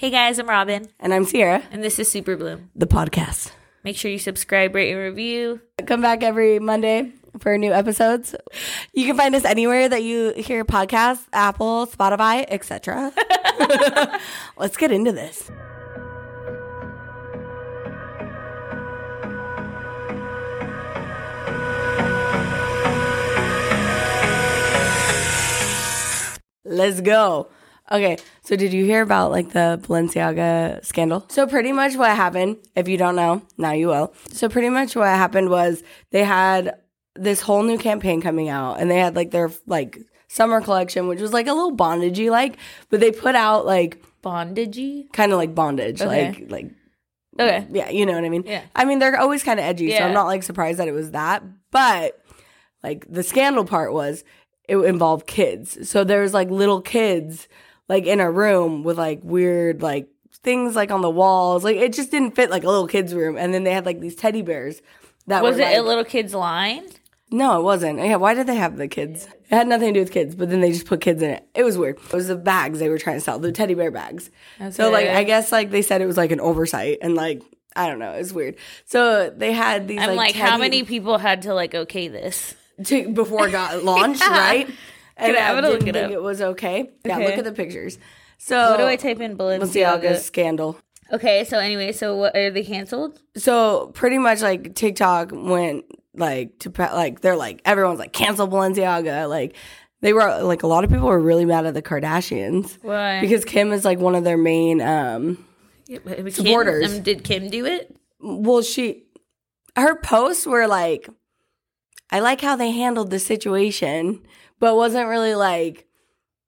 Hey guys, I'm Robin, And I'm Sierra, and this is Superbloom. the podcast. Make sure you subscribe, rate, and review. Come back every Monday for new episodes. You can find us anywhere that you hear podcasts, Apple, Spotify, etc. Let's get into this. Let's go. Okay, so did you hear about like the Balenciaga scandal? So pretty much what happened, if you don't know, now you will. So pretty much what happened was they had this whole new campaign coming out and they had like their like summer collection, which was like a little bondagey like, but they put out like Bondagey? kind of like bondage, Okay. like like Okay. yeah, you know what I mean? Yeah. I mean, they're always kind of edgy, so I'm not like surprised that it was that. But like the scandal part was it involved kids. So there's like little kids like in a room with like weird like things like on the walls. Like it just didn't fit like a little kid's room. And then they had like these teddy bears that Was were, it like- a little kid's line? no, it wasn't. Yeah, why did they have the kids? It had nothing to do with kids, but then they just put kids in it. It was weird. It was the bags they were trying to sell, the teddy bear bags. So like I guess like they said it was like an oversight and like I don't know, it's weird. So they had these I'm like, how teddy- many people had to like okay this? to, before it got launched, Yeah. right? And I look didn't it think up. it was okay. Yeah, Okay. look at the pictures. So What do I type in Balenciaga Balenciaga? scandal. Okay, so anyway, so what are they canceled? So pretty much like TikTok went like to like they're like everyone's like cancel Balenciaga like they were like a lot of people were really mad at the Kardashians Why? because Kim is like one of their main um Kim, supporters. um, did Kim do it? well she her posts were like I like how they handled the situation but wasn't really like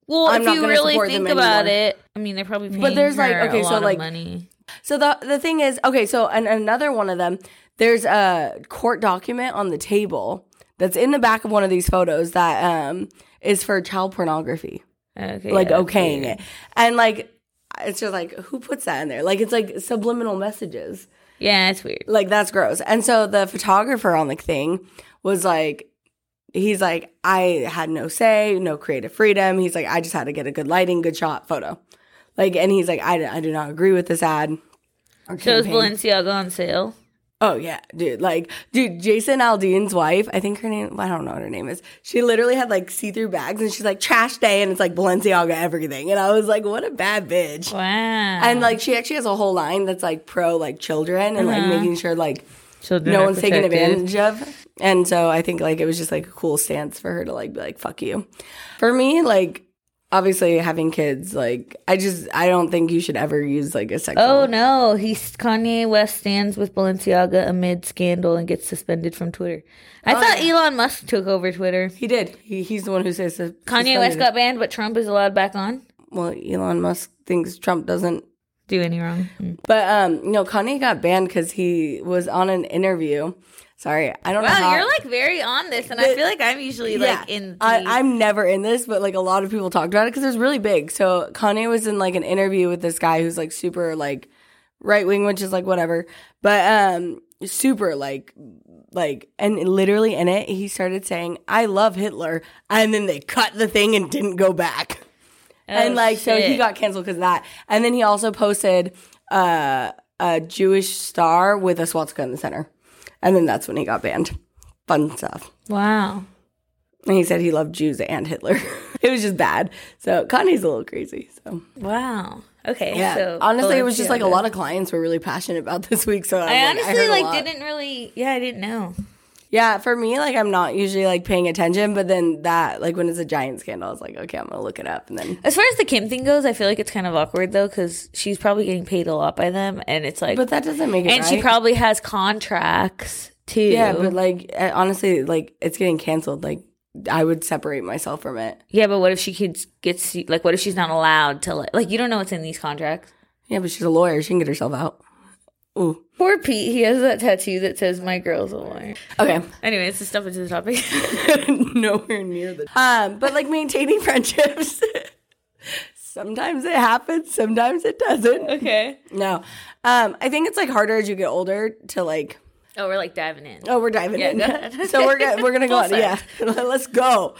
Well, I'm if not you really think about it, I mean, they're probably paying But there's, like, okay, a so, lot like- of money. So the the thing is, okay, so and another one of them, there's a court document on the table that's in the back of one of these photos that um is for child pornography, Okay, like yeah, okaying it, and like it's just like who puts that in there? Like it's like subliminal messages. Yeah, it's weird. Like that's gross. And so the photographer on the thing was like. He's like, I had no say, no creative freedom. He's like, I just had to get a good lighting, good shot photo. Like, and he's like, I, I do not agree with this ad. So is. Balenciaga on sale? Oh yeah, dude. Like, dude, Jason Aldean's wife, I think her name, I don't know what her name is. She literally had like see-through bags and she's like trash day and it's like Balenciaga everything. And I was like, what a bad bitch. Wow. And like she actually has a whole line that's like pro like children and like uh-huh. making sure like Children no one's taking protected. advantage of. And so I think like it was just like a cool stance for her to like be like, fuck you. For me, like obviously having kids, like I just I don't think you should ever use like a sexual Oh no, he's Kanye West stands with Balenciaga amid scandal and gets suspended from Twitter. I Oh, thought Elon Musk took over Twitter. He did. He, he's the one who says Kanye West got banned, but Trump is allowed back on. well, Elon Musk thinks Trump doesn't. Do any wrong? Mm. But um, no, Kanye got banned because he was on an interview. Sorry, I don't know. Wow, you're like very on this, and I feel like I'm usually like in. The, I, I'm never in this, but like a lot of people talked about it because it was really big. So Kanye was in like an interview with this guy who's like super like right wing, which is like whatever, but um, super like like and literally in it he started saying I love Hitler, and then they cut the thing and didn't go back. And Oh, like so he got canceled because of that and then he also posted uh, a jewish star with a swastika in the center and then that's when he got banned fun stuff wow. and he said he loved jews and hitler it was just bad so kanye's a little crazy so Wow. Okay. yeah So honestly it was just like a lot of clients were really passionate about this week so I I'm honestly like lot. didn't really. Yeah, I didn't know. Yeah for me like i'm not usually like paying attention but then that like when it's a giant scandal i was like okay i'm gonna look it up and then As far as the Kim thing goes, I feel like it's kind of awkward though, because she's probably getting paid a lot by them, and it's like, but that doesn't make it and she probably has contracts too. Yeah, but like uh, honestly, like it's getting canceled. Like I would separate myself from it. Yeah, but what if she could get like what if she's not allowed to like like you don't know what's in these contracts? Yeah, but she's a lawyer. She can get herself out. Ooh. Poor Pete, he has that tattoo that says "My girl's a lawyer." Okay. Anyways, to step into the topic. Nowhere near the. Um, but like maintaining friendships. sometimes it happens. Sometimes it doesn't. okay. No. Um, I think it's like harder as you get older to like. Oh, we're like diving in. Oh, we're diving Yeah, in. so we're gonna we're gonna go on. Yeah, let's go.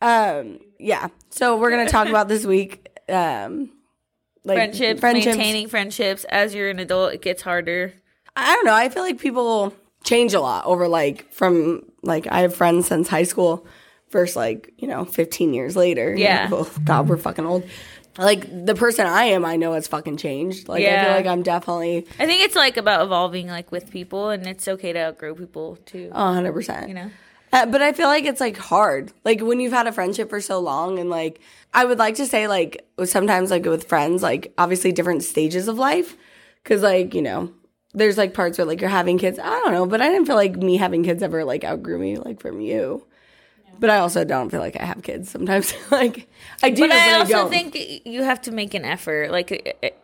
Um, yeah. So we're gonna talk about this week. Um, like friendships, maintaining friendships as you're an adult, it gets harder. I don't know. I feel like people change a lot over like from like I have friends since high school versus like, you know, 15 years later. Yeah. Oh, God, we're fucking old. Like the person I am, I know has fucking changed. Like I feel like I'm definitely I think it's like about evolving like with people and it's okay to outgrow people too. a hundred percent. You know? Uh, but I feel like it's like hard. Like when you've had a friendship for so long and like I would like to say like sometimes like with friends, like obviously different stages of life. Cause like, you know, there's like parts where like you're having kids. I don't know, but I didn't feel like me having kids ever like outgrew me like from you. But I also don't feel like I have kids sometimes. like I do, But I also don't. think you have to make an effort. Like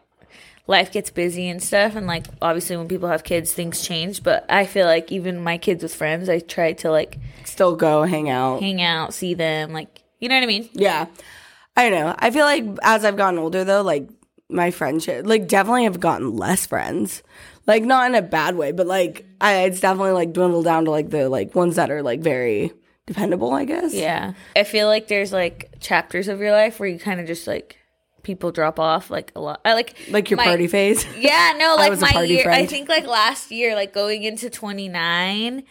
life gets busy and stuff, and like obviously when people have kids, things change. But I feel like even my kids with friends, I try to like still go hang out. hang out, see them, like you know what I mean. Yeah. I don't know. I feel like as I've gotten older though, like my friendship like definitely have gotten less friends. Like not in a bad way, but like I it's definitely like dwindled down to like the like ones that are like very dependable, I guess. Yeah, I feel like there's like chapters of your life where you kind of just like people drop off like a lot. I like Like your my- party phase. Yeah, no, like my year. I think like last year, like going into 29,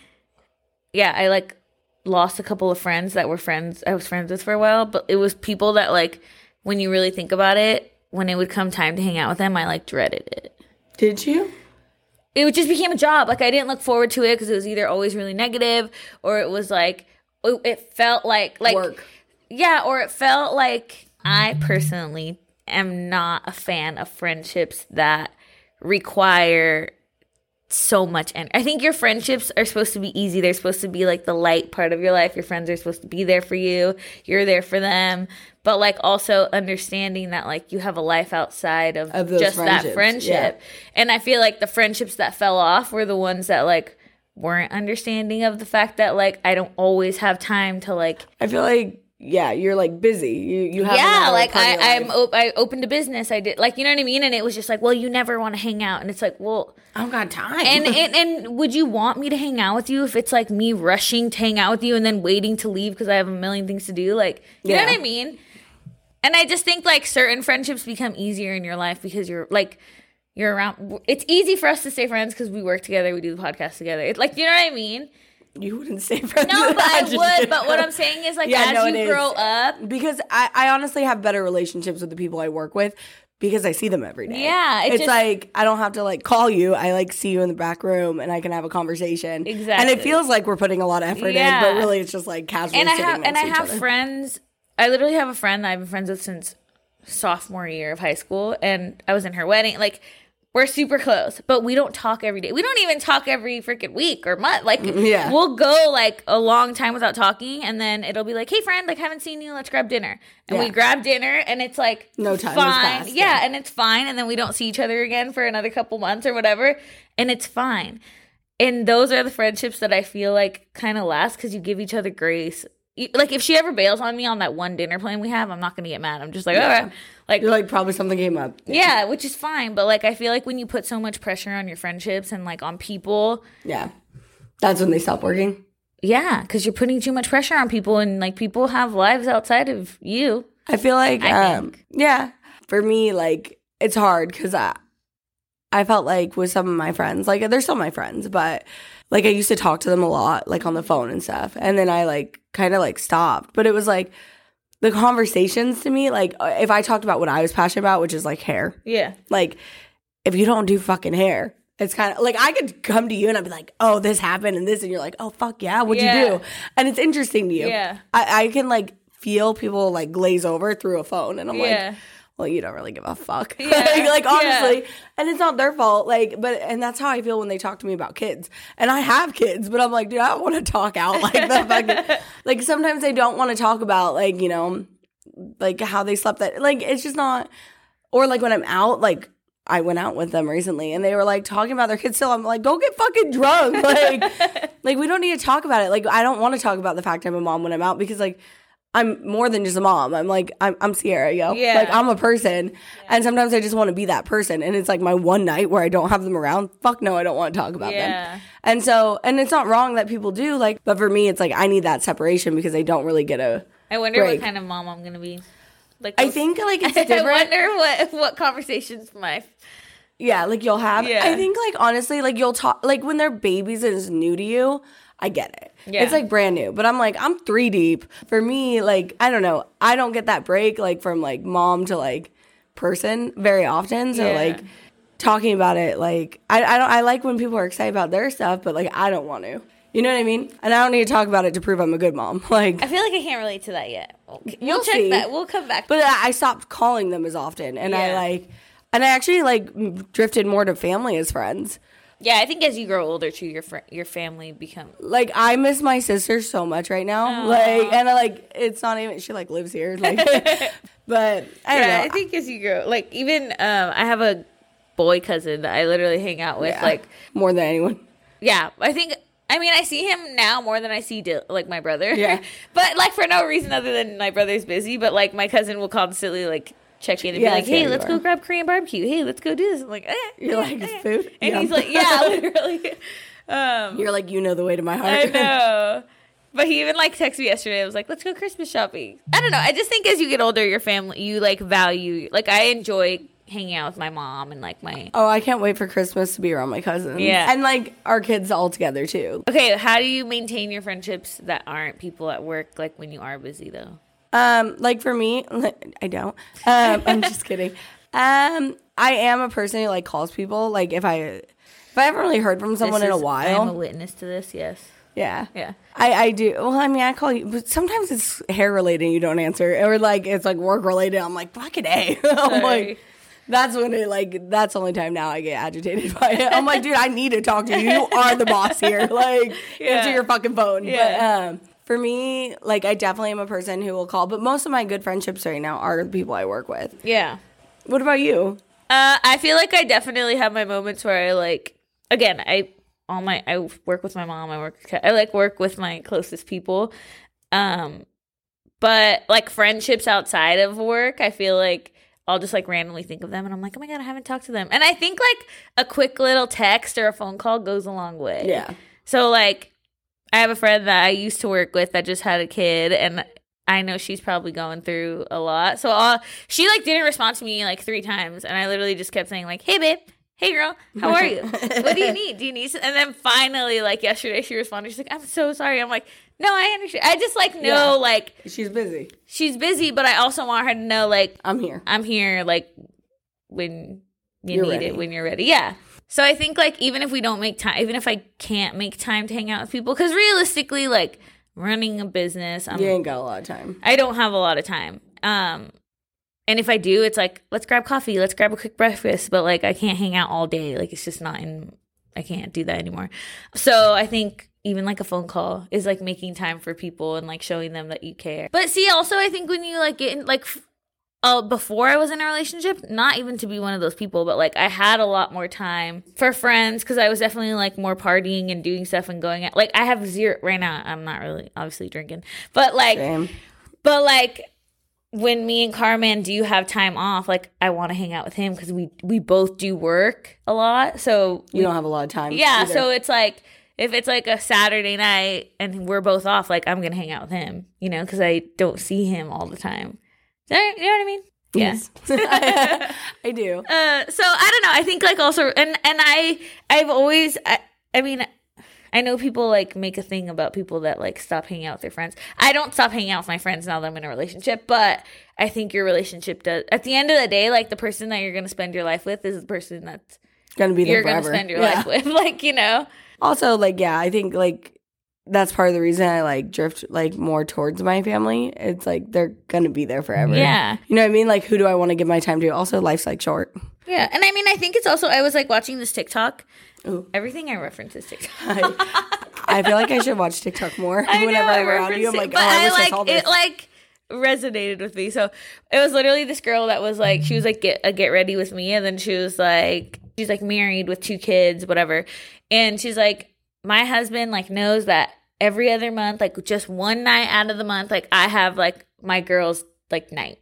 yeah, I like lost a couple of friends that were friends I was friends with for a while, but it was people that like when you really think about it, when it would come time to hang out with them, I like dreaded it. Did you? It just became a job. Like I didn't look forward to it because it was either always really negative or it was like it it felt like like Work. yeah, or it felt like I personally am not a fan of friendships that require so much energy. I think your friendships are supposed to be easy. They're supposed to be like the light part of your life. Your friends are supposed to be there for you. You're there for them. But like also understanding that like you have a life outside of, Of just that friendship. And I feel like the friendships that fell off were the ones that like weren't understanding of the fact that like I don't always have time to like I feel like yeah, you're like busy. You you have yeah like I I'm op- I opened a business I did like you know what I mean and it was just like well you never want to hang out and it's like well I don't got time. and, and and would you want me to hang out with you if it's like me rushing to hang out with you and then waiting to leave because I have a million things to do? Like, you know what I mean? And I just think like certain friendships become easier in your life because you're like you're around. It's easy for us to stay friends because we work together, we do the podcast together. It's like you know what I mean? You wouldn't say friends. No, but I would. But what I'm saying is like Yeah, as no, you is. grow up, because I, I honestly have better relationships with the people I work with because I see them every day. Yeah, it it's just- like I don't have to like call you. I like see you in the back room and I can have a conversation. Exactly. And it feels like we're putting a lot of effort Yeah. in, but really it's just like casual. and I have and I have other. friends. I literally have a friend that I've been friends with since sophomore year of high school, and I was in her wedding. Like we're super close, but we don't talk every day. We don't even talk every freaking week or month. Like Yeah. we'll go like a long time without talking, and then it'll be like, "Hey, friend, like haven't seen you. Let's grab dinner." And we grab dinner, and it's like No time fine. yeah, yeah. and it's fine, and then we don't see each other again for another couple months or whatever, and it's fine and those are the friendships that I feel like kind of last because you give each other grace. Like if she ever bails on me on that one dinner plan we have, I'm not gonna get mad. I'm just like, all right, like You're like probably something came up. yeah, which is fine. But like I feel like when you put so much pressure on your friendships and like on people, Yeah. That's when they stop working. yeah, because you're putting too much pressure on people, and like people have lives outside of you. I feel like, I um, yeah, for me, like it's hard because I, I felt like with some of my friends, like they're still my friends, but like I used to talk to them a lot, like on the phone and stuff, and then I like kind of like stopped. But it was like the conversations to me, like uh, if I talked about what I was passionate about, which is like hair, Yeah, like if you don't do fucking hair. It's kind of like I could come to you and I'd be like, "Oh, this happened and this," and you're like, "Oh, fuck yeah, what'd Yeah. you do?" And it's interesting to you. Yeah. I, I can like feel people like glaze over through a phone, and I'm Yeah. like, well, you don't really give a fuck. Yeah. like, like, Yeah. honestly, and it's not their fault. Like, but and that's how I feel when they talk to me about kids. And I have kids, but I'm like, dude, I don't want to talk out like the fucking. like sometimes they don't want to talk about like you know, like how they slept. That like it's just not. Or like when I'm out, like I went out with them recently, and they were like talking about their kids. Still, I'm like, go get fucking drunk. Like, like we don't need to talk about it. Like I don't want to talk about the fact I'm a mom when I'm out because like. I'm more than just a mom. I'm like I'm, I'm Sierra, yo. Yeah. Like I'm a person, and sometimes I just want to be that person. And it's like my one night where I don't have them around. Fuck no, I don't want to talk about Yeah. them. And so, and it's not wrong that people do. Like, but for me, it's like I need that separation because I don't really get a. I wonder Break. what kind of mom I'm gonna be. Like I think like it's different. I wonder what what conversations my Yeah, like you'll have. Yeah. I think like honestly, like you'll talk like when they're babies and it's new to you. I get it. Yeah. It's like brand new, but I'm like I'm three deep. For me, like I don't know, I don't get that break like from like mom to like person very often. So Yeah. like talking about it, like I I don't I like when people are excited about their stuff, but like I don't want to. You know what I mean? And I don't need to talk about it to prove I'm a good mom. Like, I feel like I can't relate to that yet. We'll, We'll check see. that. We'll come back. but I I stopped calling them as often, and I like, and I actually like drifted more to family as friends. Yeah, I think as you grow older too, your fr- your family become like I miss my sister so much right now. Like and I like it's not even she like lives here. Like but I don't yeah, know. I think as you grow, like even um, I have a boy cousin that I literally hang out with. Yeah. Like, more than anyone. yeah, I think. I mean, I see him now more than I see Dil- like my brother. Yeah. but like for no reason other than my brother's busy. But like my cousin will constantly like check in and Yeah, be like, "Hey, let's go grab Korean barbecue. Hey, let's go do this." I'm like, eh, You're eh, like, eh." "Food? and Yum." he's like, "Yeah, literally." Um, You're like you know the way to my heart. I know. But he even like texted me yesterday. I was like, "Let's go Christmas shopping." I don't know. I just think as you get older, your family, you like value. Like I enjoy hanging out with my mom and like my. oh, I can't wait for Christmas to be around my cousins. Yeah. And like our kids all together too. Okay, how do you maintain your friendships that aren't people at work? Like when you are busy, though. Um, like for me, I don't. Um, I'm just kidding. Um, I am a person who like calls people. Like if I if I haven't really heard from someone This in a is- while, I'm a witness to this. Yes. yeah, Yeah. I, I do. Well, I mean, I call you, but sometimes it's hair related and you don't answer, or like it's like work related. I'm like, fucking a. I'm Sorry. like, that's when it like that's the only time now I get agitated by it. I'm like, dude, I need to talk to you. You are the boss here. Like, Yeah. answer your fucking phone. Yeah. But um, for me, like, I definitely am a person who will call. But most of my good friendships right now are the people I work with. Yeah. What about you? Uh, I feel like I definitely have my moments where I like. Again, I all my I work with my mom. I work. I like work with my closest people. Um, but like friendships outside of work, I feel like I'll just like randomly think of them, and I'm like, oh my god, I haven't talked to them. And I think like a quick little text or a phone call goes a long way. Yeah. So like I have a friend that I used to work with that just had a kid and I know she's probably going through a lot. So uh, she like didn't respond to me like three times and I literally just kept saying like, "Hey babe, hey girl, how are you? what do you need? Do you need?" some-" And then finally like yesterday she responded. She's like, "I'm so sorry." I'm like, "No, I understand." I just like know Yeah. like She's busy. she's busy, but I also want her to know like I'm here. I'm here like when you You're need ready. it, when you're ready. Yeah. So I think like even if we don't make time, even if I can't make time to hang out with people, because realistically, like running a business, I'm, You ain't got a lot of time. I don't have a lot of time. Um, and if I do, it's like let's grab coffee, let's grab a quick breakfast, but like I can't hang out all day. Like it's just not in. I can't do that anymore. So I think even like a phone call is like making time for people and like showing them that you care. But see, also I think when you like get in like. f- Uh, before I was in a relationship, not even to be one of those people, but like I had a lot more time for friends because I was definitely like more partying and doing stuff and going out. Like I have zero right now. I'm not really obviously drinking, but like Same. but like when me and Carmen do have time off, like I want to hang out with him because we we both do work a lot. So You don't have a lot of time. yeah, either. so it's like if it's like a Saturday night and we're both off, like I'm gonna hang out with him, you know, because I don't see him all the time. You know what I mean? Yeah. Yes. I do. Uh, so I don't know. I think like also, and and I I've always I, I mean. I know people like make a thing about people that like stop hanging out with their friends. I don't stop hanging out with my friends now that I'm in a relationship, but I think your relationship does. At the end of the day, like the person that you're going to spend your life with is the person that's Gonna be there you're going to spend your Yeah. life with. Like you know, Also, like, yeah, I think like that's part of the reason I like drift like more towards my family. It's like they're gonna be there forever. Yeah. You know what I mean? Like, who do I want to give my time to? Also, life's like short. yeah. And I mean, I think it's also I was like watching this TikTok. Ooh. Everything I reference is TikTok. I, I feel like I should watch TikTok more. I Whenever know, I'm around you, I'm like, oh, but I, wish I like saw this. it like resonated with me. So it was literally this girl that was like, she was like, get a get ready with me, and then she was like, she's like married with two kids, whatever, and she's like, my husband like knows that every other month, like just one night out of the month, like I have like my girls like night.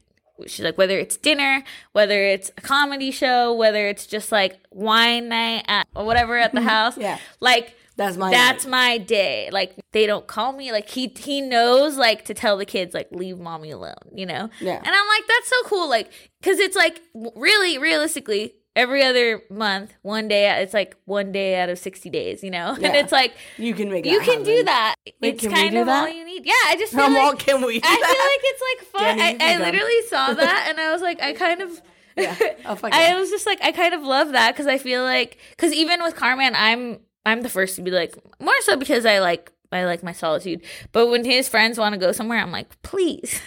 She's like, whether it's dinner, whether it's a comedy show, whether it's just like wine night at, or whatever at the mm-hmm. house. Yeah. Like That's my that's night. my day. Like they don't call me. Like he he knows like to tell the kids like leave mommy alone. You know. Yeah. And I'm like that's so cool. Like because it's like really realistically every other month one day it's like one day out of 60 days you know and it's like you can make you can do that Wait, it's kind of that? all you need yeah i just feel How like can we i that? feel like it's like fun I, I literally saw that and i was like i kind of Yeah. Oh, fuck I yeah. was just like, I kind of love that because I feel like, because even with Carman, I'm I'm the first to be like, more so because I like I like my solitude. But when his friends want to go somewhere, I'm like, please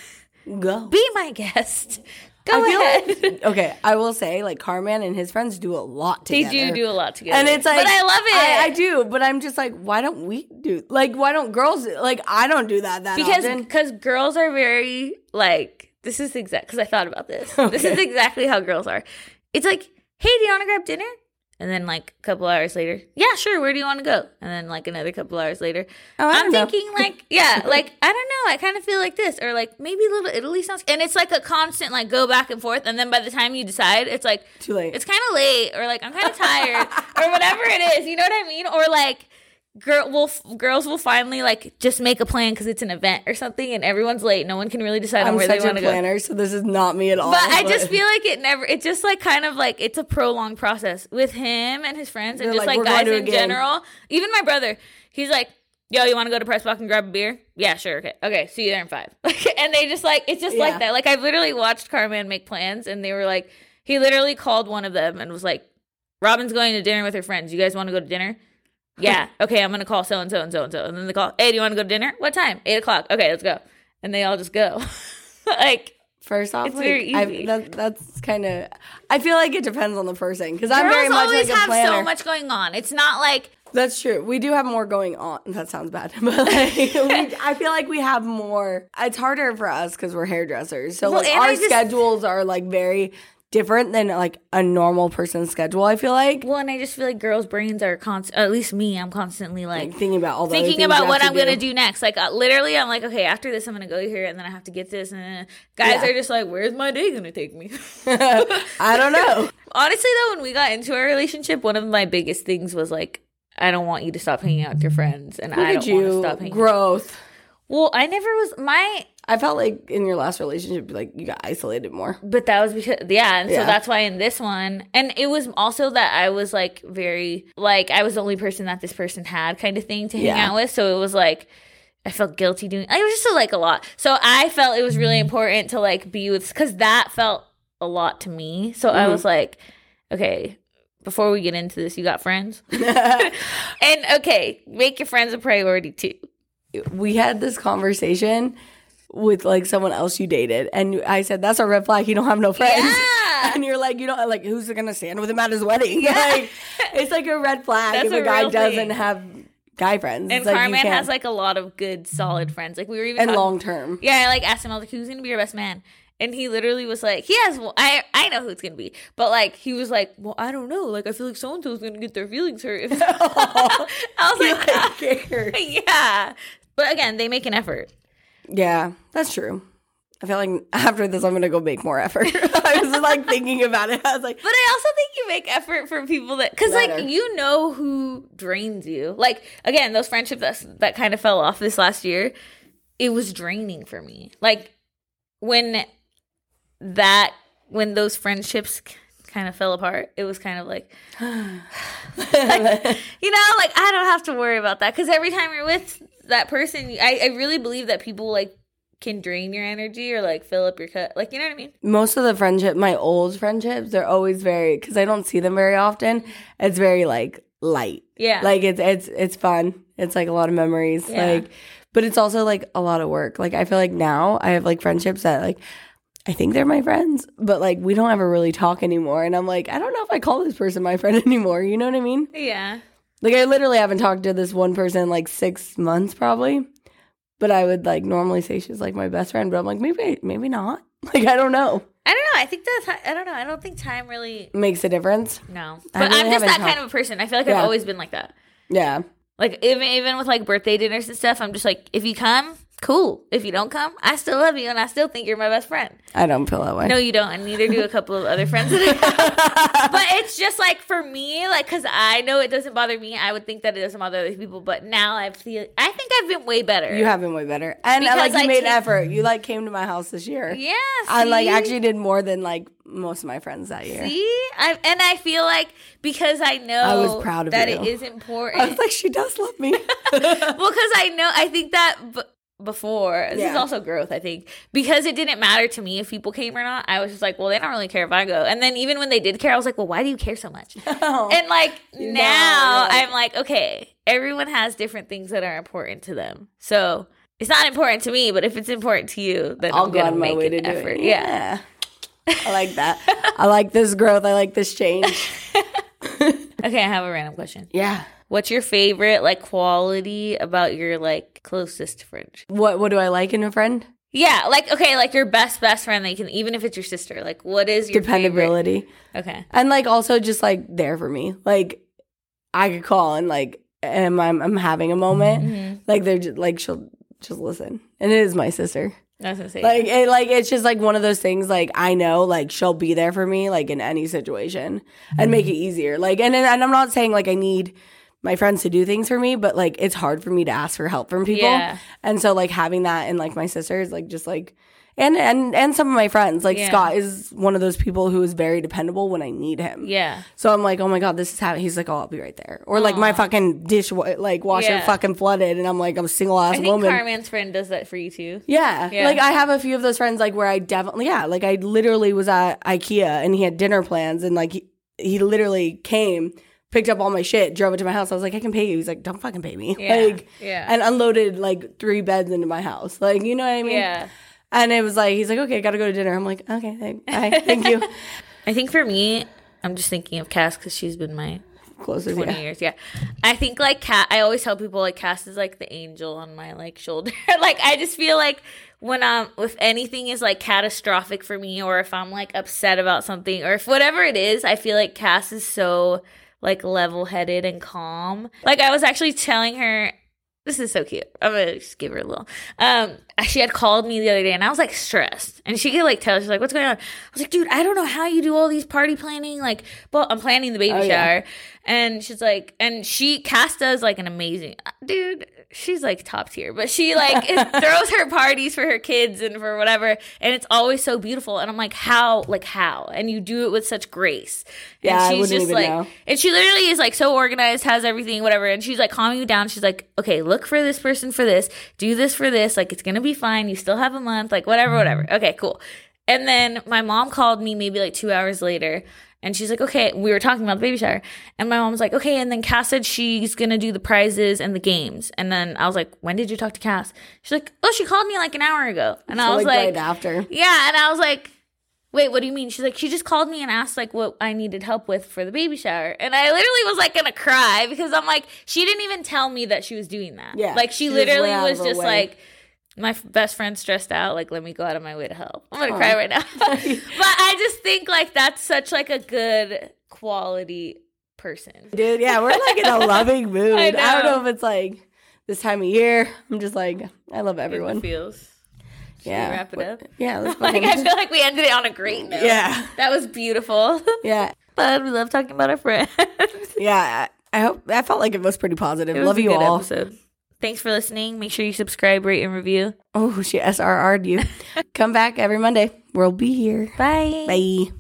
Go. be my guest. Go I feel ahead. like okay. I will say, like Carman and his friends do a lot together. they do do a lot together, and it's like, but I love it I, I do, but I'm just like, why don't we do? Like, why don't girls? Like, I don't do that that because because girls are very like this is exact because I thought about this. This is exactly how girls are. It's like, hey, do you want to grab dinner? And then like a couple hours later, yeah, sure. Where do you want to go? And then like another couple hours later, Oh, I'm know. thinking like, yeah, like I don't know. I kind of feel like this, or like maybe Little Italy sounds. And it's like a constant like go back and forth. And then by the time you decide, it's like Too late. it's kind of late, or like I'm kind of tired, or whatever it is. You know what I mean? Or like girl will girls will finally like just make a plan because it's an event or something, and everyone's late. No one can really decide on I'm where they want to go. planner, so this is not me at all. But I just feel like it never. It's just like kind of like it's a prolonged process with him and his friends, and just like, like, guys in game." general. Even my brother, he's like, "Yo, you want to go to Press Box and grab a beer? Yeah, sure. Okay, okay. See you there in five. and they just like it's just Yeah. like that. Like I've literally watched Carman make plans, and they were like, he literally called one of them and was like, "Robin's going to dinner with her friends. You guys want to go to dinner?" Yeah. Okay, I'm gonna call so and so and so and so, and then they call. Hey, do you want to go to dinner? What time? Eight o'clock. Okay, let's go. And they all just go. like First off, It's like, very I- easy. that, that's kind of. I feel like it depends on the person because I'm very much always like a have planner. so much going on. It's not like That's true. We do have more going on. That sounds bad, but like, we, I feel like we have more. It's harder for us because we're hairdressers, so Well, like our just- schedules are like very different than like a normal person's schedule. I feel like, well, and I just feel like girls' brains are constant. At least me, I'm constantly like like thinking about all the thinking about what I'm to gonna do next. Like uh, literally, I'm like, okay, after this, I'm gonna go here, and then I have to get this. And guys Yeah. are just like, where's my day gonna take me? I don't know. Honestly, though, when we got into our relationship, one of my biggest things was like. I don't want you to stop hanging out with your friends, and Look I don't want to stop hanging. growth. well, I never was my I felt like in your last relationship, like you got isolated more. But that was because yeah, and Yeah. so that's why in this one, and it was also that I was like very like I was the only person that this person had kind of thing to hang Yeah. out with, so it was like I felt guilty doing. I was just like a lot, so I felt it was really important to like be with because that felt a lot to me. So I Mhm. was like, okay. Before we get into this, you got friends? and okay, make your friends a priority too. we had this conversation with like someone else you dated, and I said that's a red flag. You don't have no friends. Yeah. And you're like, you know, like who's gonna stand with him at his wedding? Like, it's like a red flag That's if a, a guy doesn't thing. have guy friends. And It's like, you Carmen has like a lot of good, solid friends. Like we were even and long term. Yeah, I like asked him, I was like, who's gonna be your best man? And he literally was like, he has, well, I, I know who it's gonna be, but like, he was like, well, I don't know. Like, I feel like so and so's gonna get their feelings hurt. I was like, like, yeah. But again, they make an effort. Yeah, that's true. I feel like after this, I'm gonna go make more effort. I was like thinking about it. I was like, But I also think you make effort for people that, cause like, you know who drains you. Like, again, those friendships that, that kind of fell off this last year, it was draining for me. Like, when that, when those friendships kind of fell apart, it was kind of like, like, you know, like I don't have to worry about that because every time you're with that person, I, I really believe that people like can drain your energy or like fill up your cup. Like, you know what I mean? most of the friendship, my old friendships, they're always very because I don't see them very often. It's very like light. Yeah. like it's it's it's fun. It's like a lot of memories. Yeah. Like, but it's also like a lot of work. Like I feel like now I have like friendships that like I think they're my friends, but like we don't ever really talk anymore. And I'm like, I don't know if I call this person my friend anymore. You know what I mean? yeah. Like I literally haven't talked to this one person in like six months probably. But I would like normally say she's like my best friend, but I'm like maybe maybe not. Like I don't know. I don't know. I think that's, I don't know. I don't think time really, Makes a difference. no. But really I'm just that talked- kind of a person. I feel like Yeah. I've always been like that. Yeah. Like even even with like birthday dinners and stuff, I'm just like, if you come, cool. If you don't come, I still love you and I still think you're my best friend. I don't feel that way. No, you don't, and neither do a couple of other friends. that I have. but it's just like for me, like because I know it doesn't bother me. I would think that it doesn't bother other people, but now I feel. I think I've been way better. You have been way better, and uh, Because like you I made an take- effort. You like came to my house this year. Yeah, I like actually did more than like most of my friends that year. See, I, and I feel like because I know I was proud of that you. it is important. I was like, she does love me. well, because I know, I think that before this is also growth. I think because it didn't matter to me if people came or not. I was just like, well, they don't really care if I go. And then even when they did care, I was like, well, why do you care so much? And like now, I'm like, okay, everyone has different things that are important to them. So it's not important to me, but if it's important to you, then I'll I'm go of my make way to do effort. it. Yeah. I like that. I like this growth. I like this change. Okay, I have a random question. Yeah. What's your favorite like quality about your like closest friend? What What do I like in a friend? Yeah, like okay, like your best best friend. They can even if it's your sister. Like, what is your favorite? Dependability. Okay, and like also just like there for me. Like I could call and like, am I'm I'm having a moment. Mhm. Like they're just like she'll just listen, and it is my sister. That's was gonna say Like it, like it's just like one of those things. Like I know, like she'll be there for me, like in any situation, and make it easier. Like and and I'm not saying like I need my friends to do things for me, but like it's hard for me to ask for help from people. Yeah. And so like having that and like my sisters, like just like and and and some of my friends, like Yeah. Scott is one of those people who is very dependable when I need him. yeah, So I'm like, oh my god, this is how he's like, oh, I'll be right there. Or like my fucking dish like washer Yeah. fucking flooded, and I'm like, I'm a single ass woman. Carmen's friend does that for you too. Yeah. Yeah. Like I have a few of those friends like where I definitely yeah, like I literally was at IKEA and he had dinner plans and like he, he literally came, picked up all my shit, drove it to my house. I was like, I can pay you. He's like, Don't fucking pay me. Yeah. Like Yeah. and unloaded like three beds into my house. Like, you know what I mean? Yeah, And it was like he's like, Okay, I gotta go to dinner. I'm like, Okay, thank, bye, thank you. I think for me, I'm just thinking of Cass because she's been my Closest, 20 yeah. years. Yeah. I think like Cat, I always tell people like Cass is like the angel on my like shoulder. like I just feel like when I'm, if anything is like catastrophic for me or if I'm like upset about something or if whatever it is, I feel like Cass is so like level headed and calm. Like I was actually telling her, this is so cute. I'm gonna just give her a little. Um, she had called me the other day, and I was like stressed, and she could like tell. She's like, "What's going on?" I was like, "Dude, I don't know how you do all these party planning. Like, but I'm planning the baby Oh, yeah. shower." And she's like, and she Cass does like an amazing dude. She's like top tier, but she like throws her parties for her kids and for whatever, and it's always so beautiful. And I'm like, how, like how? And you do it with such grace. And Yeah, she's just even like, know. and she literally is like so organized, has everything, whatever. And she's like calming you down. She's like, okay, look for this person for this, do this for this. Like, it's going to be fine. You still have a month, like, whatever, whatever. Mm-hmm. Okay, cool. And then my mom called me maybe like two hours later. And she's like, okay, we were talking about the baby shower. And my mom was like, okay. And then Cass said she's going to do the prizes and the games. And then I was like, when did you talk to Cass? She's like, oh, she called me like an hour ago. And I was like, like, right after. yeah, and I was like, wait, what do you mean? She's like, she just called me and asked like what I needed help with for the baby shower. And I literally was like gonna cry because I'm like, she didn't even tell me that she was doing that. Yeah, Like she, she literally was her just way. like my f- best friend stressed out, like let me go out of my way to help. I'm gonna Aw. cry right now. but I just think like that's such like a good quality person. Dude, yeah, we're like in a loving mood. I I, don't know. know if it's like this time of year. I'm just like, I love Everyone feels. Should Yeah. we wrap it up? Yeah, let's Like I feel like we ended it on a great note. Yeah. That was beautiful. Yeah. but we love talking about our friends. Yeah. I hope I felt like it was pretty positive. It was Love you all. Episode. Thanks for listening. Make sure you subscribe, rate, and review. Oh, she SRR'd you. Come back every Monday. We'll be here. Bye. Bye.